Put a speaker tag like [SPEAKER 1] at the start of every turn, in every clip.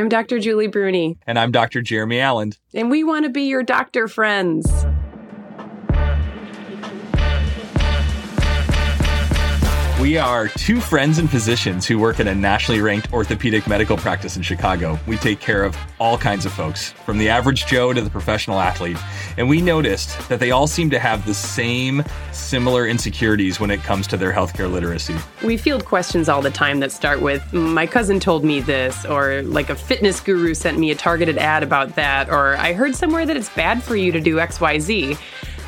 [SPEAKER 1] I'm Dr. Julie Bruene.
[SPEAKER 2] And I'm Dr. Jeremy Alland.
[SPEAKER 1] And we want to be your doctor friends.
[SPEAKER 2] We are two friends and physicians who work at a nationally ranked orthopedic medical practice in Chicago. We take care of all kinds of folks, from the average Joe to the professional athlete. And we noticed that they all seem to have the same similar insecurities when it comes to their healthcare literacy.
[SPEAKER 1] We field questions all the time that start with, mm, My cousin told me this, or like a fitness guru sent me a targeted ad about that, or I heard somewhere that it's bad for you to do XYZ.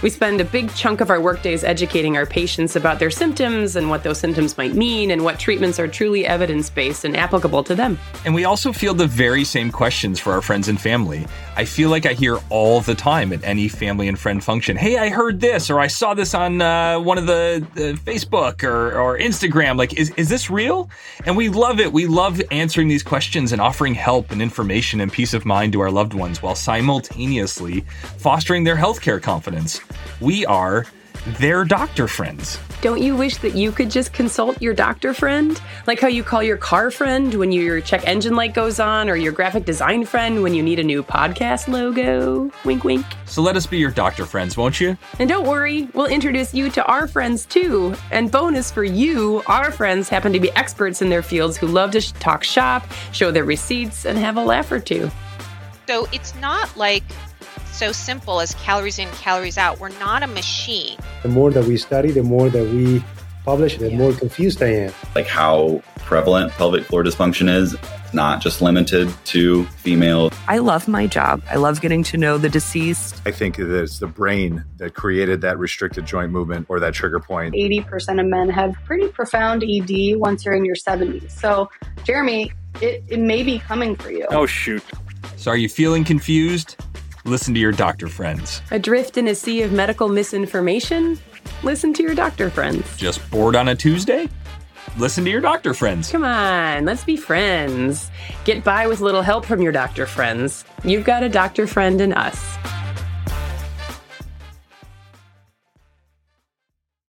[SPEAKER 1] We spend a big chunk of our workdays educating our patients about their symptoms and what those symptoms might mean and what treatments are truly evidence based and applicable to them.
[SPEAKER 2] And we also field the very same questions for our friends and family. I feel like I hear all the time at any family and friend function Hey, I heard this, or I saw this on uh, one of the uh, Facebook or, or Instagram. Like, is, is this real? And we love it. We love answering these questions and offering help and information and peace of mind to our loved ones while simultaneously fostering their healthcare confidence. We are their doctor friends.
[SPEAKER 1] Don't you wish that you could just consult your doctor friend? Like how you call your car friend when your check engine light goes on, or your graphic design friend when you need a new podcast logo? Wink, wink.
[SPEAKER 2] So let us be your doctor friends, won't you?
[SPEAKER 1] And don't worry, we'll introduce you to our friends too. And bonus for you, our friends happen to be experts in their fields who love to sh- talk shop, show their receipts, and have a laugh or two.
[SPEAKER 3] So it's not like so simple as calories in, calories out. We're not a machine.
[SPEAKER 4] The more that we study, the more that we publish, the yeah. more confused I am.
[SPEAKER 5] Like how prevalent pelvic floor dysfunction is, not just limited to female.
[SPEAKER 6] I love my job. I love getting to know the deceased.
[SPEAKER 7] I think that it is the brain that created that restricted joint movement or that trigger point.
[SPEAKER 8] 80% of men have pretty profound ED once you're in your 70s. So, Jeremy, it, it may be coming for you.
[SPEAKER 2] Oh, shoot. So, are you feeling confused? Listen to your doctor friends.
[SPEAKER 1] Adrift in a sea of medical misinformation? Listen to your doctor friends.
[SPEAKER 2] Just bored on a Tuesday? Listen to your doctor friends.
[SPEAKER 1] Come on, let's be friends. Get by with a little help from your doctor friends. You've got a doctor friend in us.